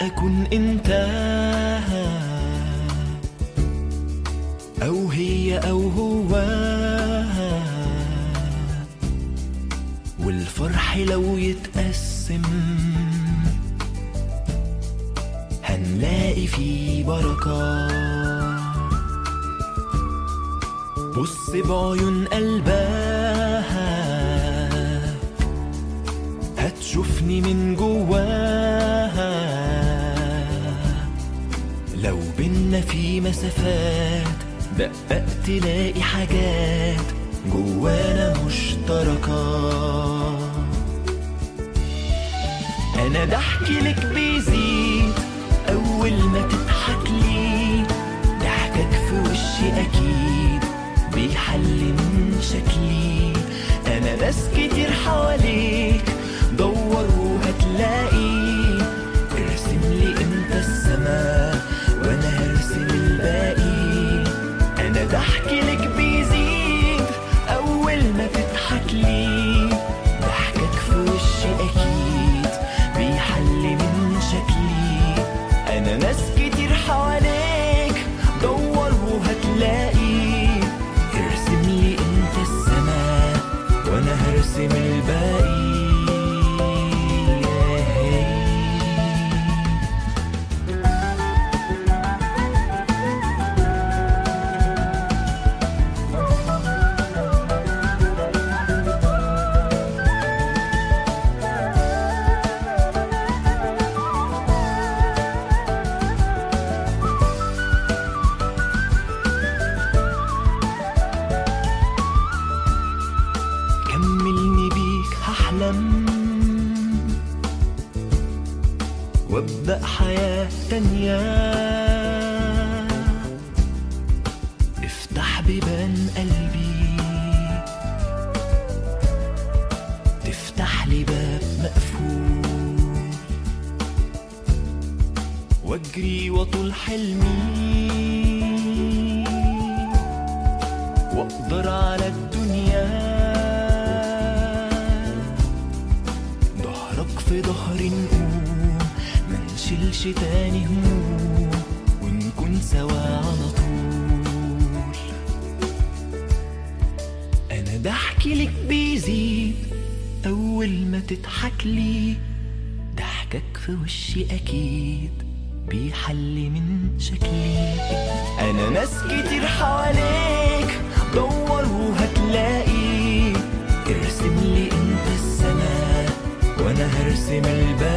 أكون أنت أو هي أو هو والفرح لو يتقسم. هنلاقي فيه بركة. بص بعيون قلبها. هتشوفني من جواها. بينا في مسافات. دقق تلاقي حاجات جوانا مشتركة أنا ضحكي لك بيزيد أول ما تضحك هحلم وابدأ حياة تانية. افتح بيبان قلبي. تفتح لي باب مقفول. واجري واطول حلمي. واقدر على الدنيا. منشيلش تاني هموم ونكون سوا على طول. أنا ضحكي لك بيزيد أول ما تضحك لي ضحكك في وشي أكيد بيحل من شكلي. أنا ناس كتير حواليك دور وهتلاقي ارسم لي أنت السماء وأنا هرسم الباقي